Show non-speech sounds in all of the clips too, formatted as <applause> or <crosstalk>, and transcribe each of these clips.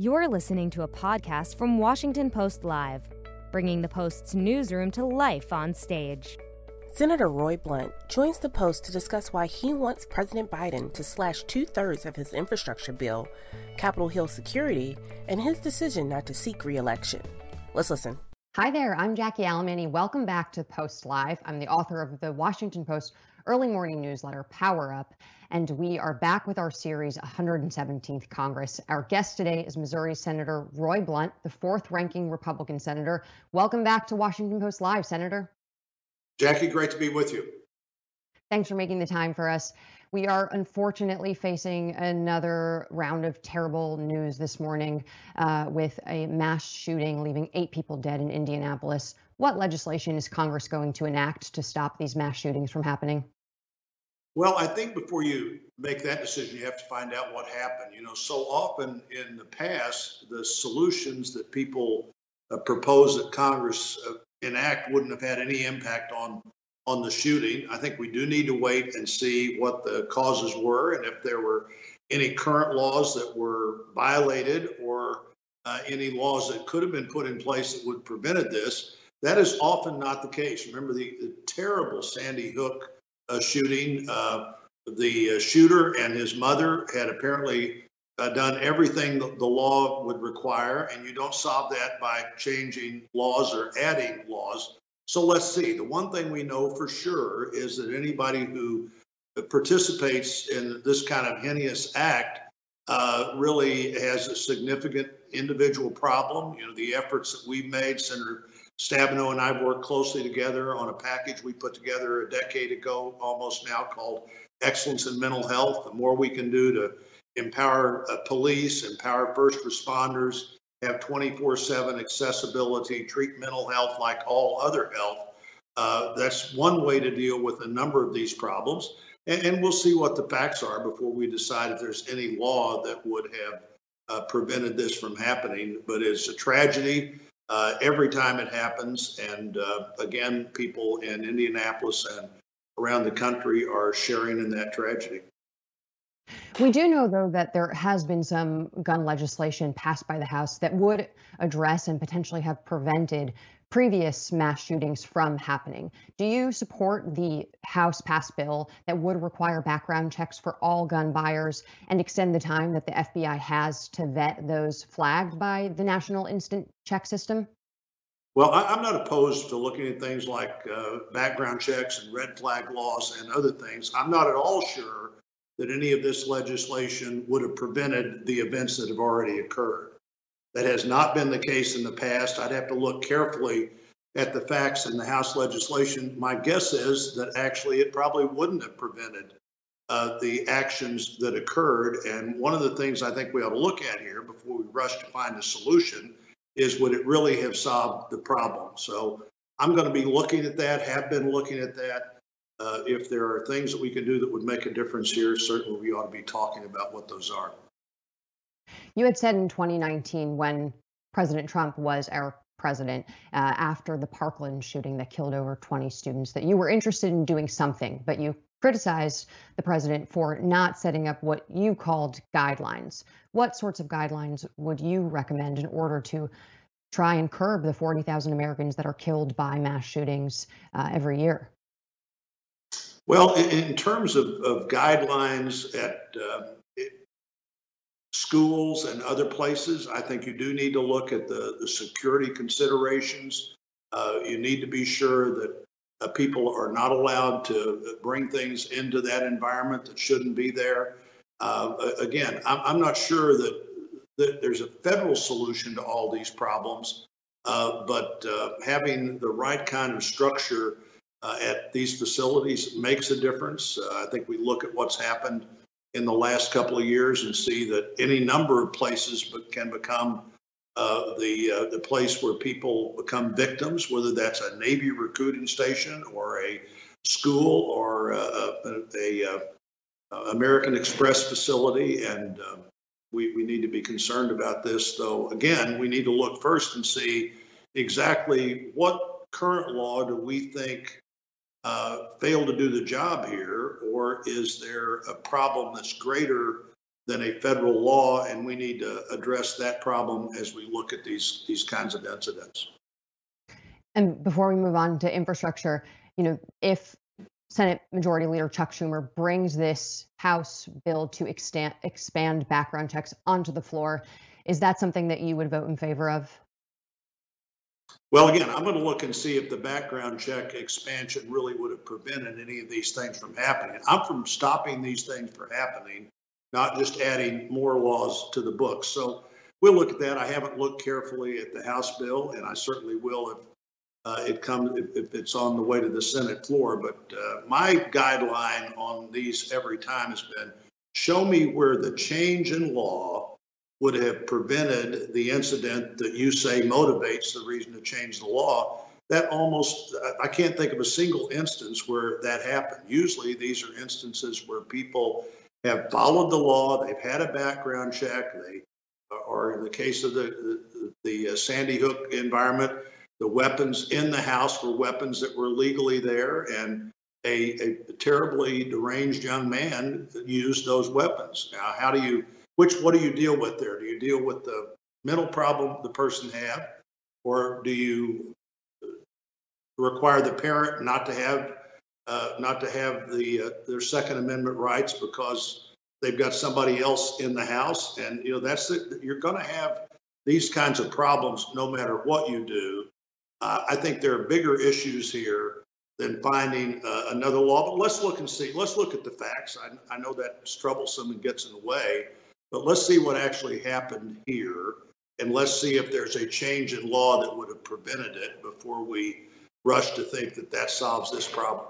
You're listening to a podcast from Washington Post Live, bringing the Post's newsroom to life on stage. Senator Roy Blunt joins the Post to discuss why he wants President Biden to slash two thirds of his infrastructure bill, Capitol Hill security, and his decision not to seek re election. Let's listen. Hi there, I'm Jackie Alemany. Welcome back to Post Live. I'm the author of the Washington Post early morning newsletter, Power Up, and we are back with our series 117th Congress. Our guest today is Missouri Senator Roy Blunt, the fourth ranking Republican senator. Welcome back to Washington Post Live, Senator. Jackie, great to be with you. Thanks for making the time for us. We are unfortunately facing another round of terrible news this morning uh, with a mass shooting leaving eight people dead in Indianapolis. What legislation is Congress going to enact to stop these mass shootings from happening? Well, I think before you make that decision, you have to find out what happened. You know, so often in the past, the solutions that people uh, propose that Congress uh, enact wouldn't have had any impact on on the shooting. I think we do need to wait and see what the causes were and if there were any current laws that were violated or uh, any laws that could have been put in place that would prevented this. That is often not the case. Remember the, the terrible Sandy Hook shooting. Uh, the uh, shooter and his mother had apparently uh, done everything the, the law would require, and you don't solve that by changing laws or adding laws. So let's see. The one thing we know for sure is that anybody who participates in this kind of heinous act uh, really has a significant individual problem. You know, the efforts that we've made, Senator Stabenow and I've worked closely together on a package we put together a decade ago, almost now, called Excellence in Mental Health. The more we can do to empower uh, police, empower first responders, have 24 7 accessibility, treat mental health like all other health. Uh, that's one way to deal with a number of these problems. And, and, we'll see what the facts are before we decide if there's any law that would have uh, prevented this from happening. But it's a tragedy uh, every time it happens. And uh, again, people in Indianapolis and around the country are sharing in that tragedy. We do know, though, that there has been some gun legislation passed by the House that would address and potentially have prevented previous mass shootings from happening. Do you support the House passed bill that would require background checks for all gun buyers and extend the time that the FBI has to vet those flagged by the National Instant Check System? Well, I, am not opposed to looking at things like uh, background checks and red flag laws and other things. I'm not at all sure that any of this legislation would have prevented the events that have already occurred. That has not been the case in the past. I'd have to look carefully at the facts in the House legislation. My guess is that actually it probably wouldn't have prevented uh, the actions that occurred. And one of the things I think we ought to look at here before we rush to find a solution is would it really have solved the problem? So I'm going to be looking at that, have been looking at that. Uh, if there are things that we can do that would make a difference here, certainly we ought to be talking about what those are. You had said in 2019 when President Trump was our president uh, after the Parkland shooting that killed over 20 students that you were interested in doing something, but you criticized the president for not setting up what you called guidelines. What sorts of guidelines would you recommend in order to try and curb the 40,000 Americans that are killed by mass shootings uh, every year? Well, in, terms of, of guidelines at uh, schools and other places, I think you do need to look at the, the security considerations. Uh, you need to be sure that uh, people are not allowed to bring things into that environment that shouldn't be there. Uh, again, I'm, I'm, not sure that, that there's a federal solution to all these problems, uh, but having the right kind of structure uh, at these facilities makes a difference. Uh, I think we look at what's happened in the last couple of years and see that any number of places can become uh, the uh, the place where people become victims, whether that's a Navy recruiting station or a school or a, a, a American Express facility, and uh, we we need to be concerned about this. Though again, we need to look first and see exactly what current law do we think uh, fail to do the job here, or is there a problem that's greater than a federal law, and we need to address that problem as we look at these these kinds of incidents. And before we move on to infrastructure, you know, if Senate Majority Leader Chuck Schumer brings this House bill to extend, expand background checks onto the floor, is that something that you would vote in favor of? Well, again, I'm going to look and see if the background check expansion really would have prevented any of these things from happening. I'm from stopping these things from happening not just adding more laws to the books. So we'll look at that. I haven't looked carefully at the House bill, and I certainly will if uh, it comes if, if, it's on the way to the Senate floor. But uh, my guideline on these every time has been show me where the change in law would have prevented the incident that you say motivates the reason to change the law. That almost, I can't think of a single instance where that happened. Usually, these are instances where people have followed the law, they've had a background check, they, or in the case of the, the, the Sandy Hook environment, the weapons in the house were weapons that were legally there, and a, a terribly deranged young man used those weapons. Now, how do you, which, what do you deal with there? Do you deal with the mental problem the person had, or do you require the parent not to have uh, not to have the uh, their Second Amendment rights because they've got somebody else in the house, and you know that's the, you're going to have these kinds of problems no matter what you do. Uh, I think there are bigger issues here than finding uh, another law. But let's look and see. Let's look at the facts. I, I know that's troublesome and gets in the way, but let's see what actually happened here, and let's see if there's a change in law that would have prevented it before we rush to think that that solves this problem.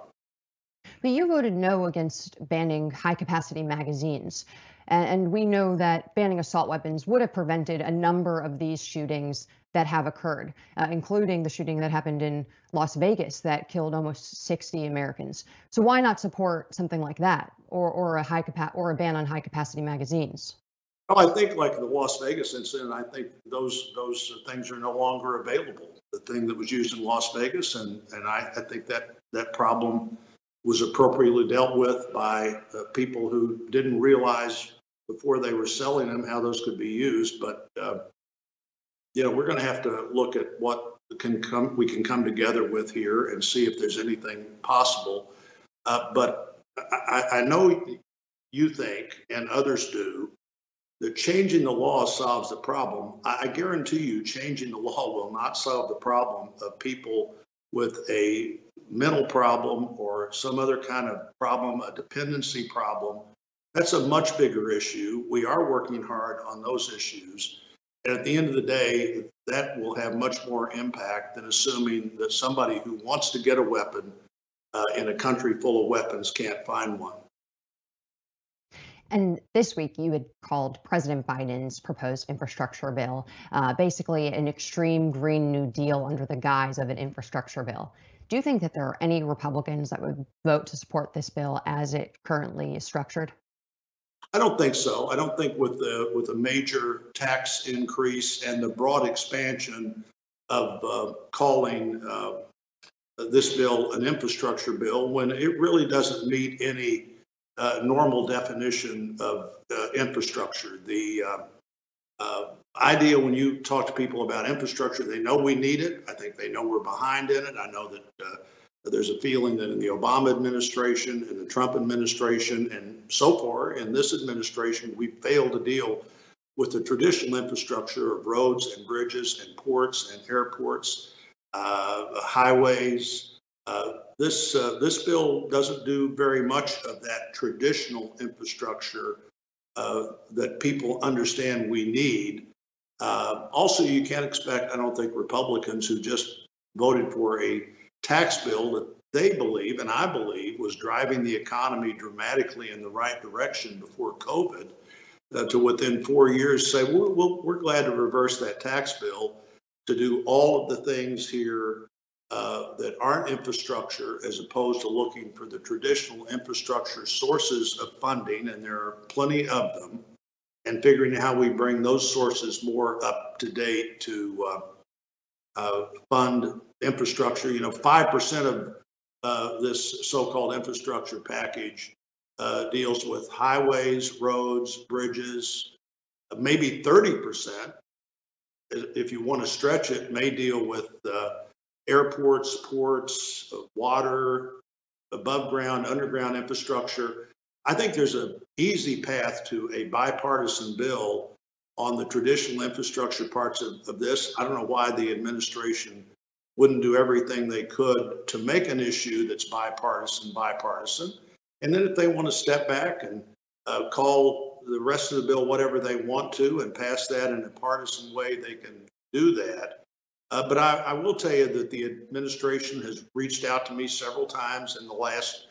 But you voted no against banning high capacity magazines. And, we know that banning assault weapons would have prevented a number of these shootings that have occurred, uh, including the shooting that happened in Las Vegas that killed almost 60 Americans. So why not support something like that, or or a high capa- or a ban on high capacity magazines? I think like the Las Vegas incident, I think those those things are no longer available. The thing that was used in Las Vegas, and and I, I think that that problem was appropriately dealt with by uh, people who didn't realize before they were selling them how those could be used. But uh, you know, we're going to have to look at what can come we can come together with here and see if there's anything possible. Uh, but I, I know you think, and others do, that changing the law solves the problem. I, I guarantee you, changing the law will not solve the problem of people with a mental problem or some other kind of problem, a dependency problem, that's a much bigger issue. We are working hard on those issues. And at the end of the day, that will have much more impact than assuming that somebody who wants to get a weapon uh, in a country full of weapons can't find one. And this week, you had called President Biden's proposed infrastructure bill uh, basically an extreme Green New Deal under the guise of an infrastructure bill. Do you think that there are any Republicans that would vote to support this bill as it currently is structured? I don't think so. I don't think with the with a major tax increase and the broad expansion of uh, calling uh, this bill an infrastructure bill when it really doesn't meet any uh, normal definition of uh, infrastructure. The uh, uh, idea when you talk to people about infrastructure, they know we need it. I think they know we're behind in it. I know that uh, there's a feeling that in the Obama administration and the Trump administration, and so far in this administration, we failed to deal with the traditional infrastructure of roads and bridges and ports and airports, uh, highways. Uh, this uh, this bill doesn't do very much of that traditional infrastructure uh, that people understand we need. Uh, also, you can't expect, I don't think, Republicans who just voted for a tax bill that they believe, and I believe, was driving the economy dramatically in the right direction before COVID, uh, to within four years say, we're, we're glad to reverse that tax bill to do all of the things here uh, that aren't infrastructure as opposed to looking for the traditional infrastructure sources of funding, and there are plenty of them, and figuring how we bring those sources more up to date to uh, uh, fund infrastructure. You know, 5% of uh, this so-called infrastructure package uh, deals with highways, roads, bridges, maybe 30%, if you want to stretch it, may deal with airports, ports, water, above ground, underground infrastructure. I think there's an easy path to a bipartisan bill on the traditional infrastructure parts of, of this. I don't know why the administration wouldn't do everything they could to make an issue that's bipartisan, bipartisan. And then if they want to step back and uh, call the rest of the bill whatever they want to and pass that in a partisan way, they can do that. Uh, but I, I, will tell you that the administration has reached out to me several times in the last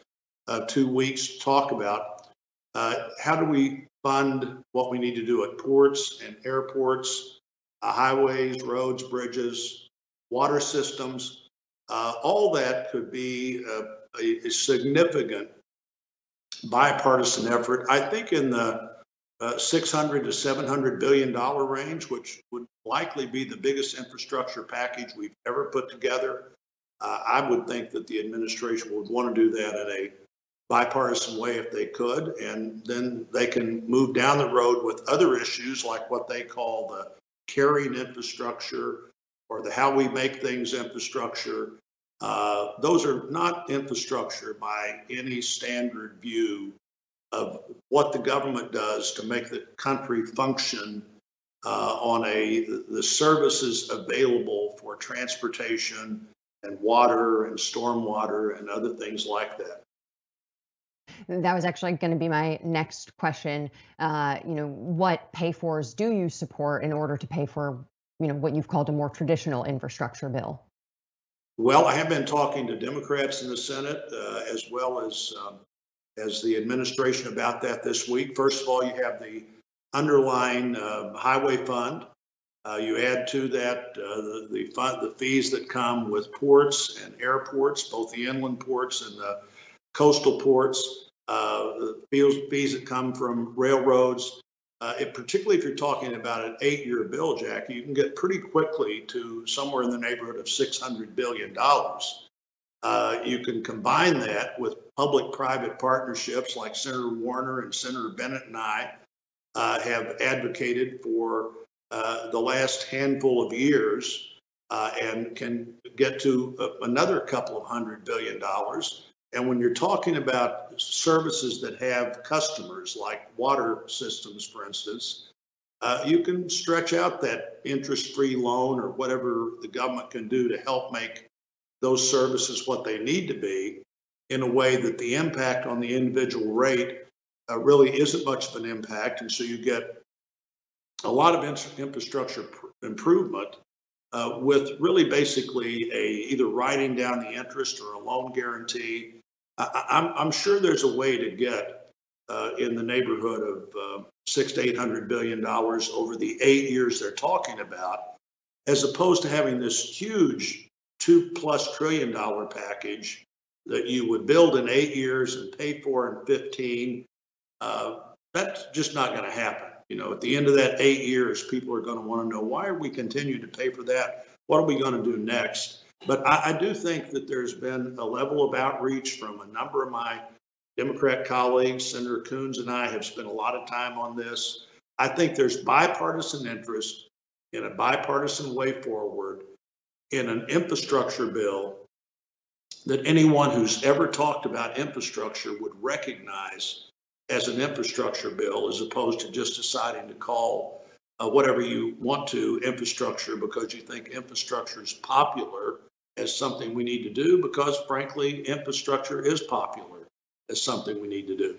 uh, two weeks to talk about uh, how do we fund what we need to do at ports and airports, uh, highways, roads, bridges, water systems. Uh, all that could be a, a, significant bipartisan effort. I think in the uh, 600 to 700 billion dollar range, which would likely be the biggest infrastructure package we've ever put together. Uh, I would think that the administration would want to do that in a bipartisan way if they could, and then they can move down the road with other issues like what they call the carrying infrastructure or the how we make things infrastructure. Uh, those are not infrastructure by any standard view of what the government does to make the country function uh, on a the services available for transportation and water and stormwater and other things like that. That was actually going to be my next question. Uh, you know, what pay fors do you support in order to pay for you know what you've called a more traditional infrastructure bill? Well, I have been talking to Democrats in the Senate uh, as well as um, as the administration about that this week. First of all, you have the underlying uh, highway fund. Uh, you add to that uh, the the, fund, the fees that come with ports and airports, both the inland ports and the coastal ports. Uh, the fees, that come from railroads. Uh, it, particularly if you're talking about an eight-year bill, Jackie, you can get pretty quickly to somewhere in the neighborhood of $600 billion. Uh, you can combine that with public-private partnerships like Senator Warner and Senator Bennet and I uh, have advocated for uh, the last handful of years uh, and can get to a, another couple of hundred billion dollars. And when you're talking about services that have customers like water systems, for instance, uh, you can stretch out that interest free loan or whatever the government can do to help make those services what they need to be in a way that the impact on the individual rate uh, really isn't much of an impact. And so you get a lot of in- infrastructure pr- improvement uh, with really basically a either writing down the interest or a loan guarantee. I, am I'm sure there's a way to get uh, in the neighborhood of uh, six to eight hundred billion dollars over the eight years they're talking about, as opposed to having this huge two plus trillion dollar package that you would build in eight years and pay for in 15. Uh, that's just not going to happen. You know, at the end of that eight years, people are going to want to know why are we continuing to pay for that? What are we going to do next? But I, I do think that there's been a level of outreach from a number of my Democrat colleagues. Senator Coons and I have spent a lot of time on this. I think there's bipartisan interest in a bipartisan way forward in an infrastructure bill that anyone who's ever talked about infrastructure would recognize as an infrastructure bill as opposed to just deciding to call uh, whatever you want to infrastructure because you think infrastructure is popular as something we need to do because frankly infrastructure is popular as something we need to do.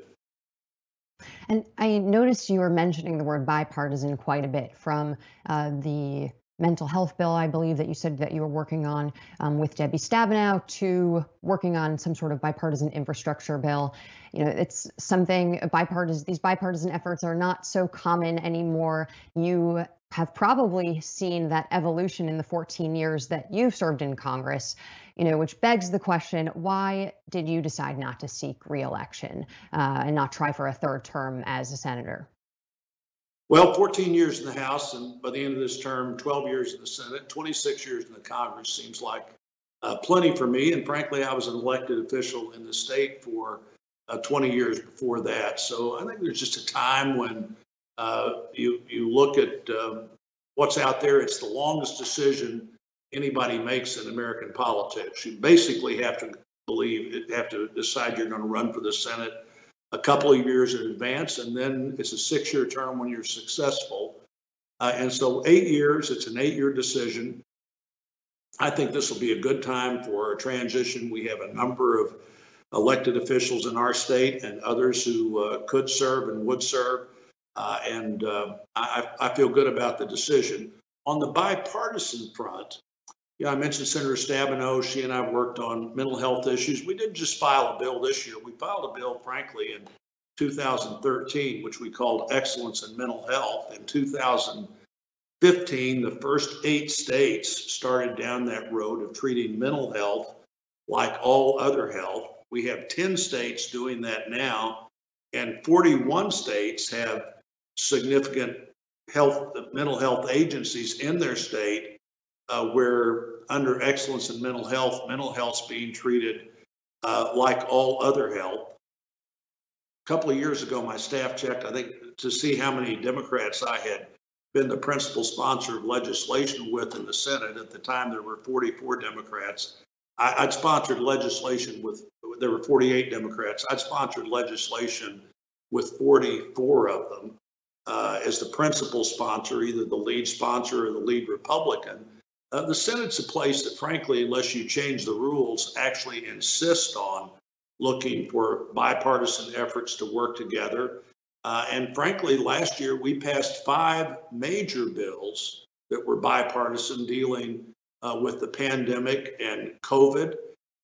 And i noticed you were mentioning the word bipartisan quite a bit from uh, the mental health bill, I believe that you said that you were working on um, with Debbie Stabenow, to working on some sort of bipartisan infrastructure bill. You know, it's something bipartisan. These bipartisan efforts are not so common anymore. You have probably seen that evolution in the 14 years that you've served in Congress, you know, which begs the question, why did you decide not to seek reelection uh, and not try for a third term as a senator? Well, 14 years in the House, and by the end of this term, 12 years in the Senate, 26 years in the Congress seems like uh, plenty for me. And frankly, I was an elected official in the state for uh, 20 years before that. So I think there's just a time when uh, you you look at um, what's out there. It's the longest decision anybody makes in American politics. You basically have to believe, have to decide you're going to run for the Senate a couple of years in advance, and then it's a six-year term when you're successful. Uh, and so, eight years. It's an eight-year decision. I think this will be a good time for a transition. We have a number of elected officials in our state and others who uh, could serve and would serve. Uh, and uh, I, I, feel good about the decision. On the bipartisan front, yeah, I mentioned Senator Stabenow. She and I worked on mental health issues. We didn't just file a bill this year. We filed a bill, frankly, in 2013, which we called Excellence in Mental Health. In 2015, the first eight states started down that road of treating mental health like all other health. We have 10 states doing that now, and 41 states have significant health, mental health agencies in their state uh, where under excellence in mental health, mental health's being treated uh, like all other health. A couple of years ago, my staff checked, I think, to see how many Democrats I had been the principal sponsor of legislation with in the Senate. At the time, there were 44 Democrats. I, would sponsored legislation with, there were 48 Democrats. I'd sponsored legislation with 44 of them uh, as the principal sponsor, either the lead sponsor or the lead Republican. Uh, the Senate's a place that, frankly, unless you change the rules, actually insist on looking for bipartisan efforts to work together. Uh, and frankly, last year we passed five major bills that were bipartisan dealing uh, with the pandemic and COVID.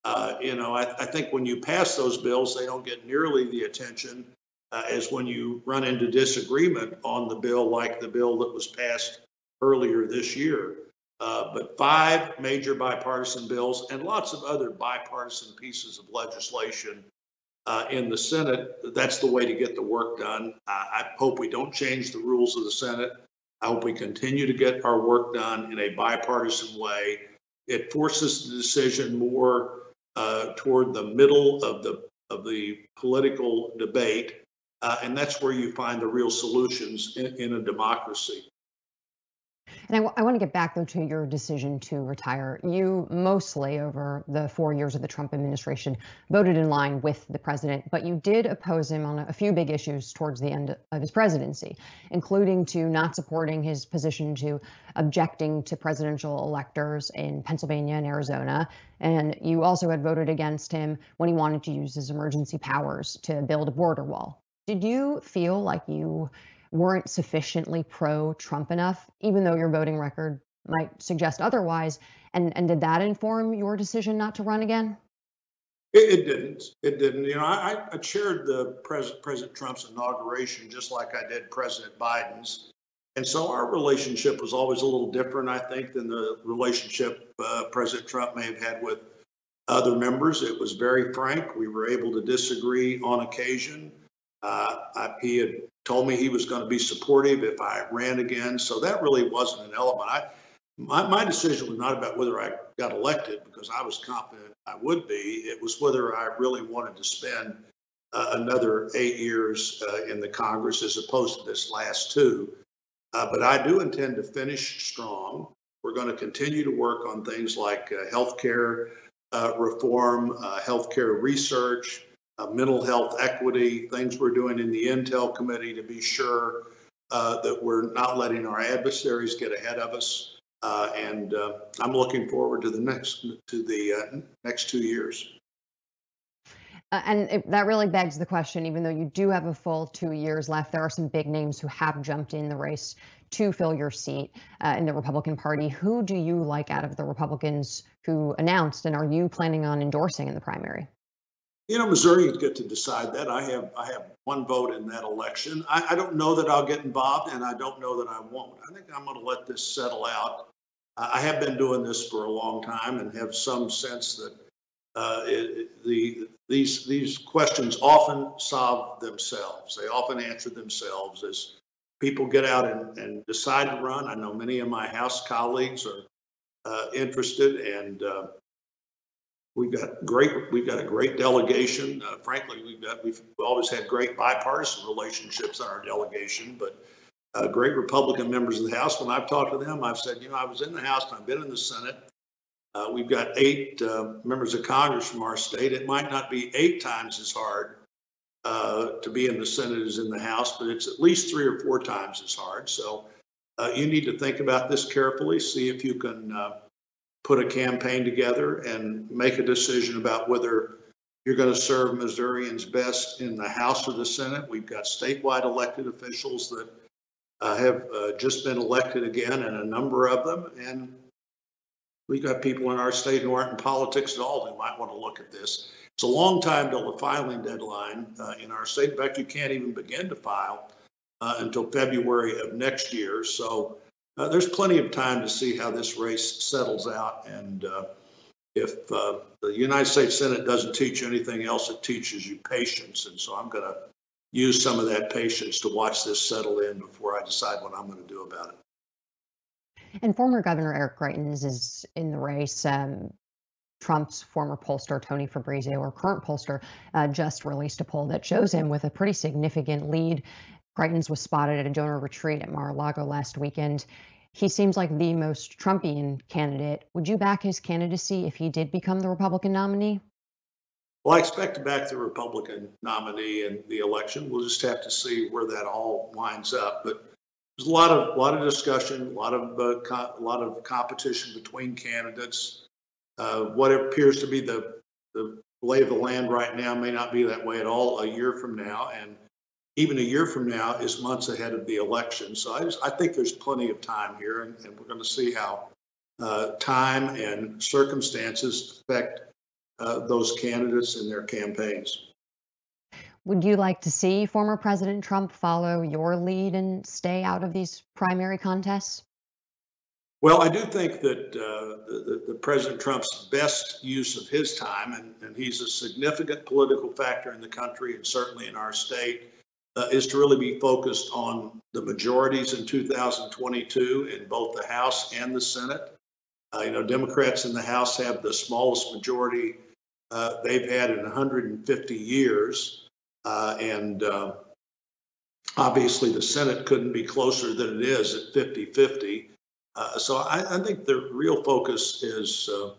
Uh, you know, I, I, think when you pass those bills, they don't get nearly the attention uh, as when you run into disagreement on the bill, like the bill that was passed earlier this year. Uh, but five major bipartisan bills and lots of other bipartisan pieces of legislation uh, in the Senate. That's the way to get the work done. I hope we don't change the rules of the Senate. I hope we continue to get our work done in a bipartisan way. It forces the decision more uh, toward the middle of the of the political debate uh, and that's where you find the real solutions in, in a democracy. And I, w- I want to get back, though, to your decision to retire. You mostly, over the four years of the Trump administration, voted in line with the president, but you did oppose him on a few big issues towards the end of his presidency, including to not supporting his position to objecting to presidential electors in Pennsylvania and Arizona. And you also had voted against him when he wanted to use his emergency powers to build a border wall. Did you feel like you weren't sufficiently pro Trump enough, even though your voting record might suggest otherwise? And, and did that inform your decision not to run again? It, it didn't. It didn't. You know, I, I chaired the pres- President Trump's inauguration just like I did President Biden's. And so our relationship was always a little different, I think, than the relationship uh, President Trump may have had with other members. It was very frank. We were able to disagree on occasion. Uh, I, he had told me he was going to be supportive if I ran again. So that really wasn't an element. I, my, my decision was not about whether I got elected because I was confident I would be. It was whether I really wanted to spend uh, another eight years uh, in the Congress as opposed to this last two. Uh, but I do intend to finish strong. We're going to continue to work on things like uh, health care uh, reform, uh, health care research, uh, mental health equity, things we're doing in the Intel Committee to be sure uh, that we're not letting our adversaries get ahead of us. Uh, and uh, I'm looking forward to the next to the uh, next two years. Uh, and it, that really begs the question even though you do have a full two years left, there are some big names who have jumped in the race to fill your seat in the Republican Party. Who do you like out of the Republicans who announced, and are you planning on endorsing in the primary? You know, Missourians get to decide that. I have I have one vote in that election. I, I don't know that I'll get involved, and I don't know that I won't. I think I'm going to let this settle out. I have been doing this for a long time and have some sense that uh, it, the these these questions often solve themselves. They often answer themselves as people get out and, and decide to run. I know many of my House colleagues are uh, interested, and uh, we've got great we've got a great delegation. Uh, frankly, we've got we've always had great bipartisan relationships on our delegation, but uh, great Republican members of the House. When I've talked to them, I've said, you know, I was in the House and I've been in the Senate. Uh, we've got eight uh, members of Congress from our state. It might not be eight times as hard uh, to be in the Senate as in the House, but it's at least three or four times as hard. So uh, you need to think about this carefully, see if you can put a campaign together and make a decision about whether you're going to serve Missourians best in the House or the Senate. We've got statewide elected officials that uh, have just been elected again, and a number of them. And We've got people in our state who aren't in politics at all who might want to look at this. It's a long time till the filing deadline uh, in our state. In fact, you can't even begin to file uh, until February of next year. So uh, there's plenty of time to see how this race settles out. And uh, if uh, the United States Senate doesn't teach you anything else, it teaches you patience. And so I'm going to use some of that patience to watch this settle in before I decide what I'm going to do about it. And former Governor Eric Greitens is in the race. Um, Trump's former pollster, Tony Fabrizio, or current pollster, uh, just released a poll that shows him with a pretty significant lead. Greitens was spotted at a donor retreat at Mar a Lago last weekend. He seems like the most Trumpian candidate. Would you back his candidacy if he did become the Republican nominee? Well, I expect to back the Republican nominee in the election. We'll just have to see where that all winds up. But there's a lot of lot of discussion, a lot of uh, co- a lot of competition between candidates. Uh, what appears to be the the lay of the land right now may not be that way at all a year from now, and even a year from now is months ahead of the election. So I just I think there's plenty of time here, and, and we're going to see how uh, time and circumstances affect uh, those candidates and their campaigns. Would you like to see former President Trump follow your lead and stay out of these primary contests? Well, I do think that uh, the, the, President Trump's best use of his time, and, and, he's a significant political factor in the country and certainly in our state, uh, is to really be focused on the majorities in 2022 in both the House and the Senate. Uh, you know, Democrats in the House have the smallest majority uh, they've had in 150 years. Uh, and uh, obviously, the Senate couldn't be closer than it is at 50 50. Uh, so I, I, think the real focus is uh,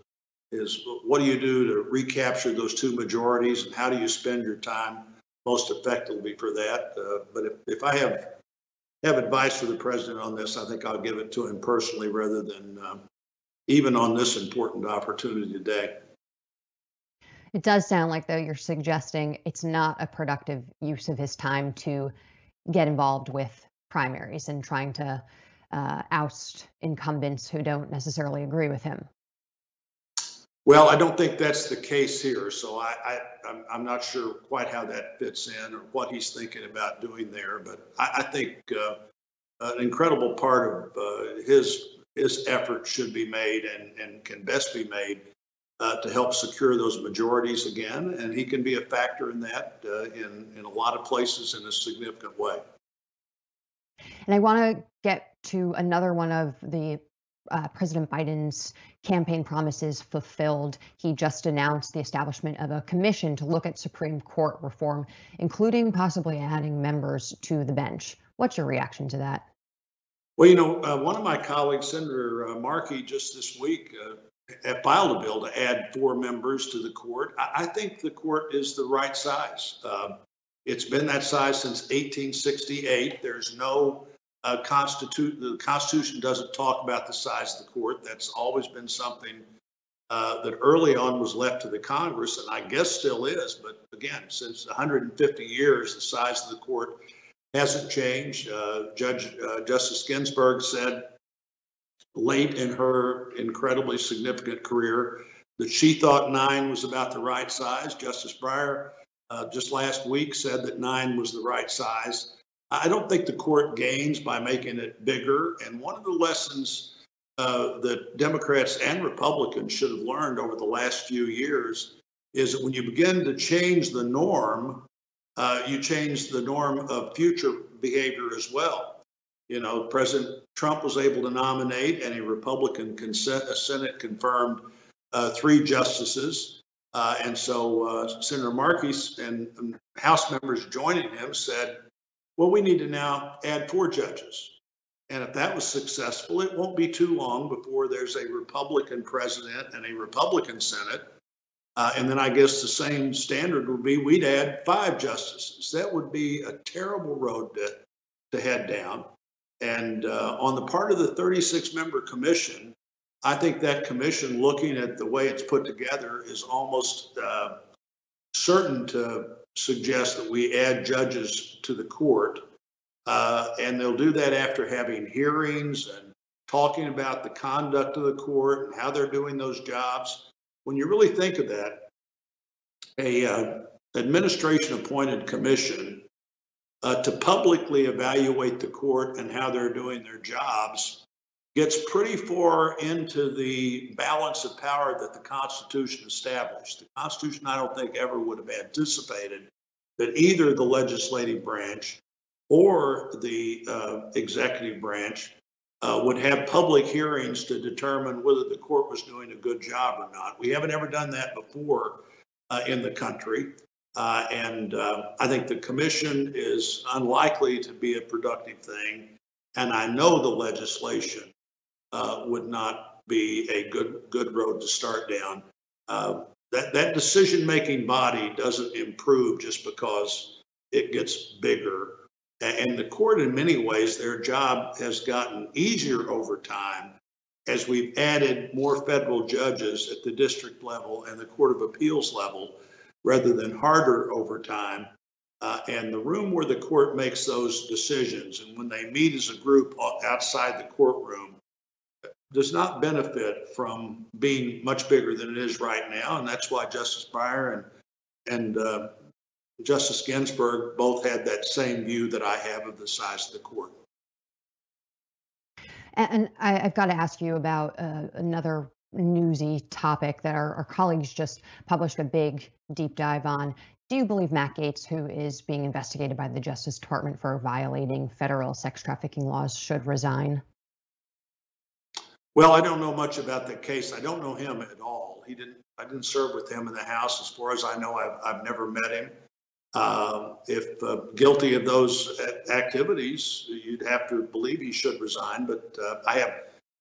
is what do you do to recapture those two majorities, and how do you spend your time most effectively for that? Uh, but if, if I have have advice for the president on this, I think I'll give it to him personally rather than um, even on this important opportunity today. It does sound like, though, you're suggesting it's not a productive use of his time to get involved with primaries and trying to uh, oust incumbents who don't necessarily agree with him. Well, I don't think that's the case here. So I, I I'm, I'm not sure quite how that fits in or what he's thinking about doing there. But I, I think uh, an incredible part of uh, his his effort should be made and, and can best be made uh, to help secure those majorities again. And he can be a factor in that uh, in, in a lot of places in a significant way. And I want to get to another one of the uh, President Biden's campaign promises fulfilled. He just announced the establishment of a commission to look at Supreme Court reform, including possibly adding members to the bench. What's your reaction to that? Well, you know, uh, one of my colleagues, Senator uh, Markey, just this week uh, filed a bill to add four members to the court. I, I think the court is the right size. Uh, it's been that size since 1868. There's no uh, constitute. The Constitution doesn't talk about the size of the court. That's always been something uh, that early on was left to the Congress, and I guess still is. But again, since 150 years, the size of the court hasn't changed. Uh, Judge uh, Justice Ginsburg said late in her incredibly significant career that she thought nine was about the right size. Justice Breyer uh, just last week said that nine was the right size. I don't think the court gains by making it bigger. And one of the lessons uh, that Democrats and Republicans should have learned over the last few years is that when you begin to change the norm, uh, you change the norm of future behavior as well. You know, President Trump was able to nominate, and a Republican consent, a Senate confirmed uh, three justices. Uh, and so uh, Senator Markey and, and House members joining him said, well, we need to now add four judges. And if that was successful, it won't be too long before there's a Republican president and a Republican Senate. Uh, and then I guess the same standard would be we'd add five justices. That would be a terrible road to, to head down. And uh, on the part of the 36 member commission, I think that commission, looking at the way it's put together, is almost uh, certain to suggest that we add judges to the court. Uh, and they'll do that after having hearings and talking about the conduct of the court and how they're doing those jobs. When you really think of that, a uh, administration appointed commission uh, to publicly evaluate the court and how they're doing their jobs gets pretty far into the balance of power that the Constitution established. The Constitution, I don't think, ever would have anticipated that either the legislative branch or the uh, executive branch uh, would have public hearings to determine whether the court was doing a good job or not. We haven't ever done that before uh, in the country. Uh, and uh, I think the commission is unlikely to be a productive thing. And I know the legislation uh, would not be a good good road to start down. Uh, that that decision making body doesn't improve just because it gets bigger. And the court, in many ways, their job has gotten easier over time as we've added more federal judges at the district level and the Court of Appeals level rather than harder over time. Uh, and the room where the court makes those decisions and when they meet as a group outside the courtroom does not benefit from being much bigger than it is right now. And that's why Justice Breyer and, and uh, Justice Ginsburg both had that same view that I have of the size of the court. And I, have got to ask you about uh, another newsy topic that our, our colleagues just published a big deep dive on. Do you believe Matt Gaetz, who is being investigated by the Justice Department for violating federal sex trafficking laws, should resign? Well, I don't know much about that case. I don't know him at all. He didn't. I didn't serve with him in the House. As far as I know, I've, I've never met him. Uh, if uh, guilty of those activities, you'd have to believe he should resign. But uh, I have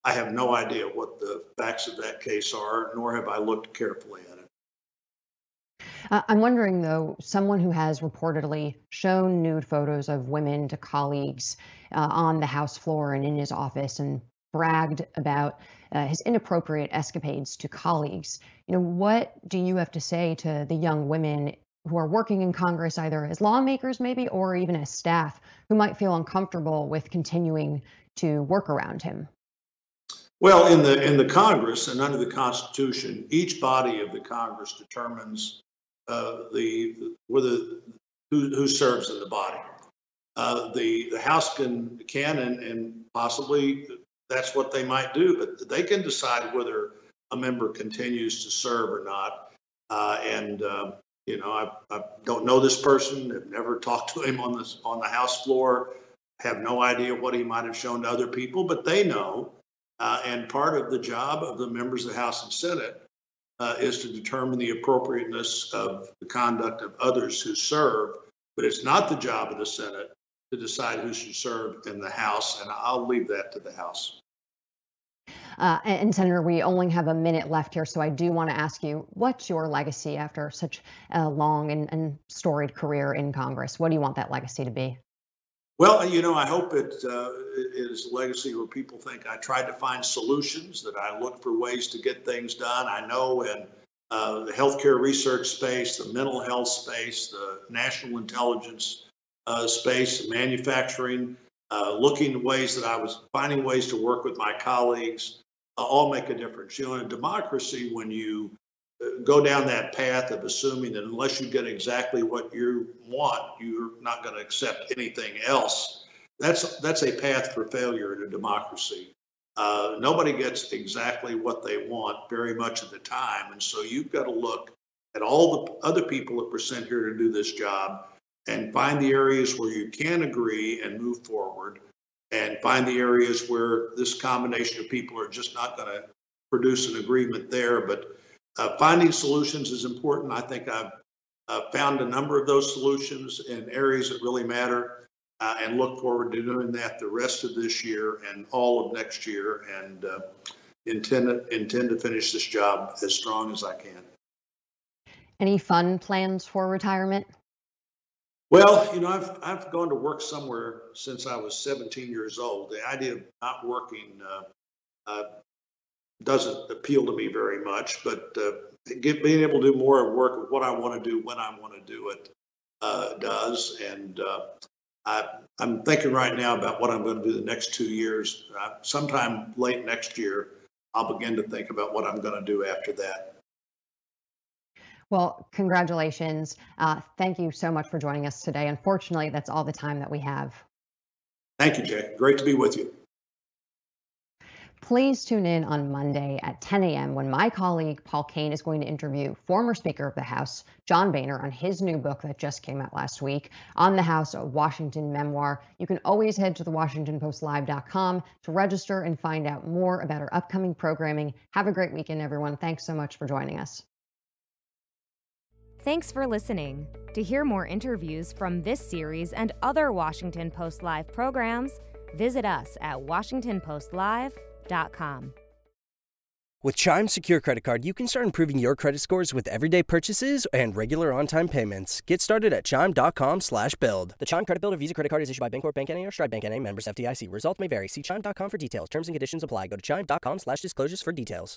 I have no idea what the facts of that case are, nor have I looked carefully at it. Uh, I'm wondering, though, someone who has reportedly shown nude photos of women to colleagues uh, on the House floor and in his office and bragged about uh, his inappropriate escapades to colleagues. You know, what do you have to say to the young women who are working in Congress, either as lawmakers maybe, or even as staff, who might feel uncomfortable with continuing to work around him? Well, in the in the Congress and under the Constitution, each body of the Congress determines uh, the whether who, who serves in the body. Uh, the the House can can and, and possibly that's what they might do, but they can decide whether a member continues to serve or not. Uh, and uh, you know, I, I, don't know this person. Have never <laughs> talked to him on this on the House floor. Have no idea what he might have shown to other people, but they know. Uh, and part of the job of the members of the House and Senate uh, is to determine the appropriateness of the conduct of others who serve. But it's not the job of the Senate to decide who should serve in the House, and I'll leave that to the House. Uh, and Senator, we only have a minute left here, so I do want to ask you, what's your legacy after such a long and, and, storied career in Congress? What do you want that legacy to be? Well, you know, I hope it uh, is a legacy where people think I tried to find solutions, that I look for ways to get things done. I know in uh, the healthcare research space, the mental health space, the national intelligence uh, space, manufacturing, uh, looking ways that I was finding ways to work with my colleagues, uh, all make a difference. You know, in democracy, when you uh, go down that path of assuming that unless you get exactly what you want, you're not going to accept anything else. That's that's a path for failure in a democracy. Uh, nobody gets exactly what they want very much of the time, and so you've got to look at all the other people that were sent here to do this job and find the areas where you can agree and move forward and find the areas where this combination of people are just not going to produce an agreement there. But uh, finding solutions is important. I think I've uh, found a number of those solutions in areas that really matter uh, and look forward to doing that the rest of this year and all of next year and uh, intend, intend to finish this job as strong as I can. Any fun plans for retirement? Well, you know, I've I've gone to work somewhere since I was 17 years old. The idea of not working uh, uh, doesn't appeal to me very much, but uh, get, being able to do more work of what I want to do when I want to do it uh, does. And uh, I, am thinking right now about what I'm going to do the next two years. Uh, sometime late next year, I'll begin to think about what I'm going to do after that. Well, congratulations. Uh, thank you so much for joining us today. Unfortunately, that's all the time that we have. Thank you, Jay. Great to be with you. Please tune in on Monday at 10 a.m. when my colleague Paul Kane is going to interview former Speaker of the House John Boehner on his new book that just came out last week on the House of Washington memoir. You can always head to the WashingtonPostLive.com to register and find out more about our upcoming programming. Have a great weekend, everyone. Thanks so much for joining us. Thanks for listening. To hear more interviews from this series and other Washington Post Live programs, visit us at WashingtonPostLive.com. With Chime Secure Credit Card, you can start improving your credit scores with everyday purchases and regular on-time payments. Get started at Chime.com slash build. The Chime Credit Builder Visa Credit Card is issued by Bancorp Bank N.A. or Stride Bank N.A. Members FDIC. Results may vary. See Chime.com for details. Terms and conditions apply. Go to Chime.com slash disclosures for details.